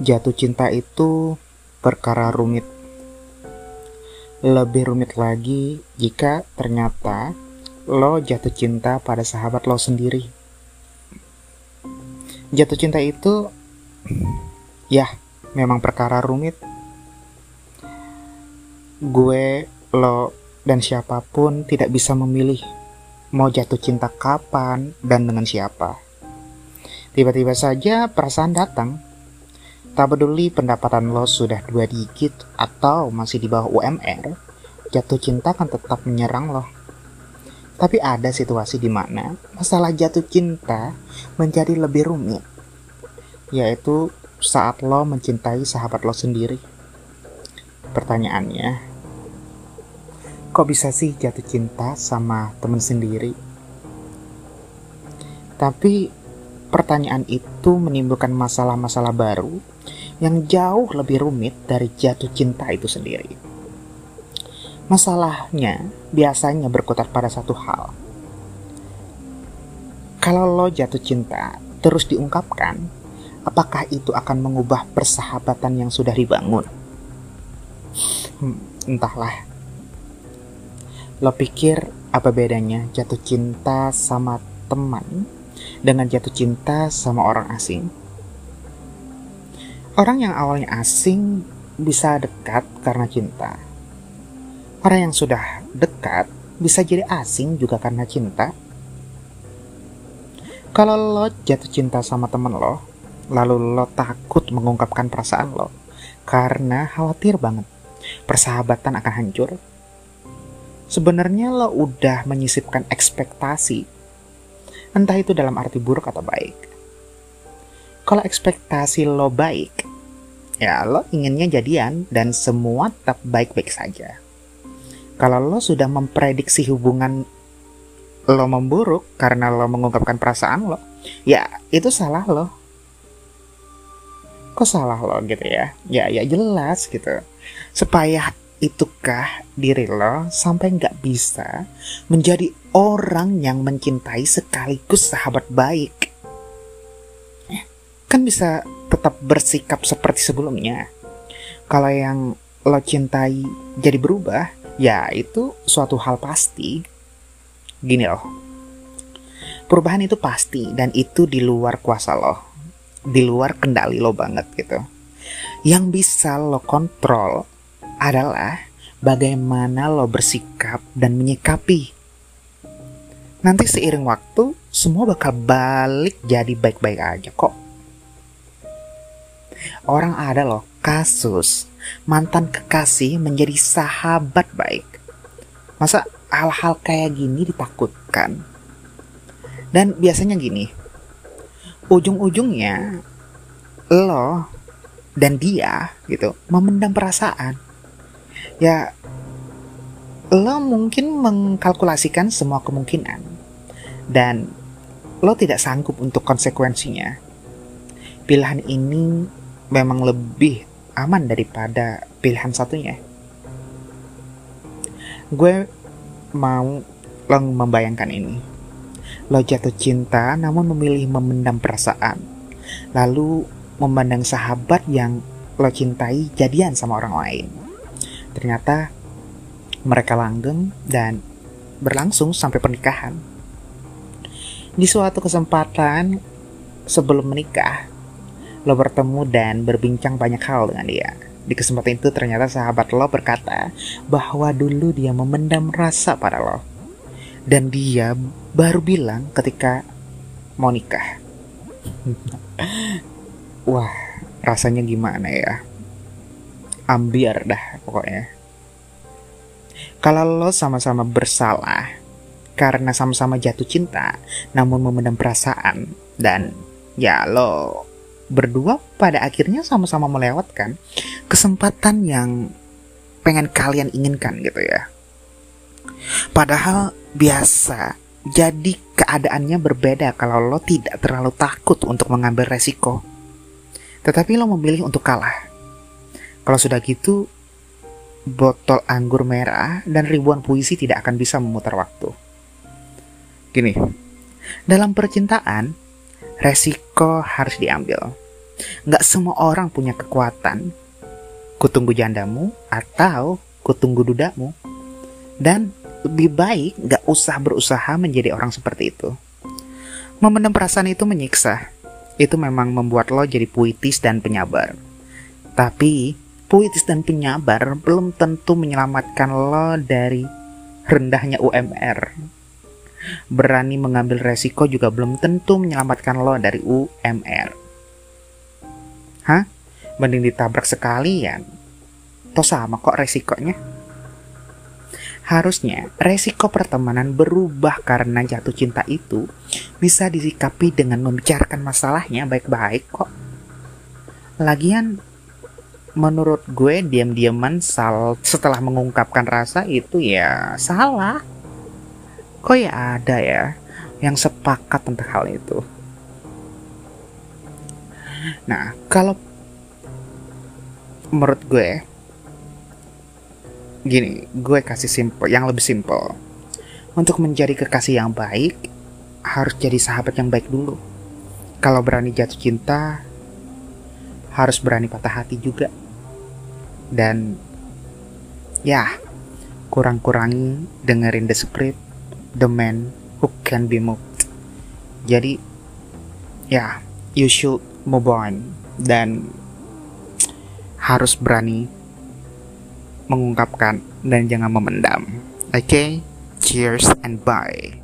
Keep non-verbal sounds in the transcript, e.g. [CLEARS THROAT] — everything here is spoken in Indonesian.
Jatuh cinta itu perkara rumit. Lebih rumit lagi jika ternyata lo jatuh cinta pada sahabat lo sendiri. Jatuh cinta itu, [CLEARS THROAT] ya, memang perkara rumit. Gue, lo, dan siapa pun tidak bisa memilih mau jatuh cinta kapan dan dengan siapa. Tiba-tiba saja perasaan datang Tak peduli pendapatan lo sudah dua digit atau masih di bawah UMR, jatuh cinta kan tetap menyerang lo. Tapi ada situasi di mana masalah jatuh cinta menjadi lebih rumit, yaitu saat lo mencintai sahabat lo sendiri. Pertanyaannya, kok bisa sih jatuh cinta sama temen sendiri? Tapi pertanyaan itu menimbulkan masalah-masalah baru yang jauh lebih rumit dari jatuh cinta itu sendiri. Masalahnya biasanya berkutat pada satu hal. Kalau lo jatuh cinta terus diungkapkan, apakah itu akan mengubah persahabatan yang sudah dibangun? Hmm, entahlah. Lo pikir apa bedanya jatuh cinta sama teman dengan jatuh cinta sama orang asing? Orang yang awalnya asing bisa dekat karena cinta. Orang yang sudah dekat bisa jadi asing juga karena cinta. Kalau lo jatuh cinta sama temen lo, lalu lo takut mengungkapkan perasaan lo karena khawatir banget persahabatan akan hancur. Sebenarnya lo udah menyisipkan ekspektasi, entah itu dalam arti buruk atau baik kalau ekspektasi lo baik, ya lo inginnya jadian dan semua tetap baik-baik saja. Kalau lo sudah memprediksi hubungan lo memburuk karena lo mengungkapkan perasaan lo, ya itu salah lo. Kok salah lo gitu ya? Ya ya jelas gitu. Supaya itukah diri lo sampai nggak bisa menjadi orang yang mencintai sekaligus sahabat baik kan bisa tetap bersikap seperti sebelumnya. Kalau yang lo cintai jadi berubah, ya itu suatu hal pasti. Gini loh, perubahan itu pasti dan itu di luar kuasa lo, di luar kendali lo banget gitu. Yang bisa lo kontrol adalah bagaimana lo bersikap dan menyikapi. Nanti seiring waktu, semua bakal balik jadi baik-baik aja kok. Orang ada loh kasus mantan kekasih menjadi sahabat baik. Masa hal-hal kayak gini ditakutkan? Dan biasanya gini, ujung-ujungnya lo dan dia gitu memendam perasaan. Ya lo mungkin mengkalkulasikan semua kemungkinan dan lo tidak sanggup untuk konsekuensinya. Pilihan ini memang lebih aman daripada pilihan satunya. Gue mau lo membayangkan ini. Lo jatuh cinta namun memilih memendam perasaan. Lalu memandang sahabat yang lo cintai jadian sama orang lain. Ternyata mereka langgeng dan berlangsung sampai pernikahan. Di suatu kesempatan sebelum menikah, lo bertemu dan berbincang banyak hal dengan dia. Di kesempatan itu ternyata sahabat lo berkata bahwa dulu dia memendam rasa pada lo. Dan dia baru bilang ketika mau nikah. [LAUGHS] Wah, rasanya gimana ya? Ambiar dah pokoknya. Kalau lo sama-sama bersalah karena sama-sama jatuh cinta namun memendam perasaan dan ya lo berdua pada akhirnya sama-sama melewatkan kesempatan yang pengen kalian inginkan gitu ya. Padahal biasa jadi keadaannya berbeda kalau lo tidak terlalu takut untuk mengambil resiko. Tetapi lo memilih untuk kalah. Kalau sudah gitu, botol anggur merah dan ribuan puisi tidak akan bisa memutar waktu. Gini, dalam percintaan, resiko harus diambil. Nggak semua orang punya kekuatan. Kutunggu jandamu atau kutunggu dudamu. Dan lebih baik nggak usah berusaha menjadi orang seperti itu. Memendam perasaan itu menyiksa. Itu memang membuat lo jadi puitis dan penyabar. Tapi, puitis dan penyabar belum tentu menyelamatkan lo dari rendahnya UMR. Berani mengambil resiko juga belum tentu menyelamatkan lo dari UMR. Hah? Mending ditabrak sekalian. Toh sama kok resikonya. Harusnya resiko pertemanan berubah karena jatuh cinta itu bisa disikapi dengan membicarakan masalahnya baik-baik kok. Lagian menurut gue diam-diaman sal setelah mengungkapkan rasa itu ya salah. Kok ya ada ya yang sepakat tentang hal itu. Nah, kalau menurut gue gini, gue kasih simple, yang lebih simple. Untuk menjadi kekasih yang baik, harus jadi sahabat yang baik dulu. Kalau berani jatuh cinta, harus berani patah hati juga. Dan ya, kurang-kurangi dengerin the script, the man who can be moved. Jadi, ya, you should move on dan harus berani mengungkapkan dan jangan memendam. Oke, okay? cheers and bye.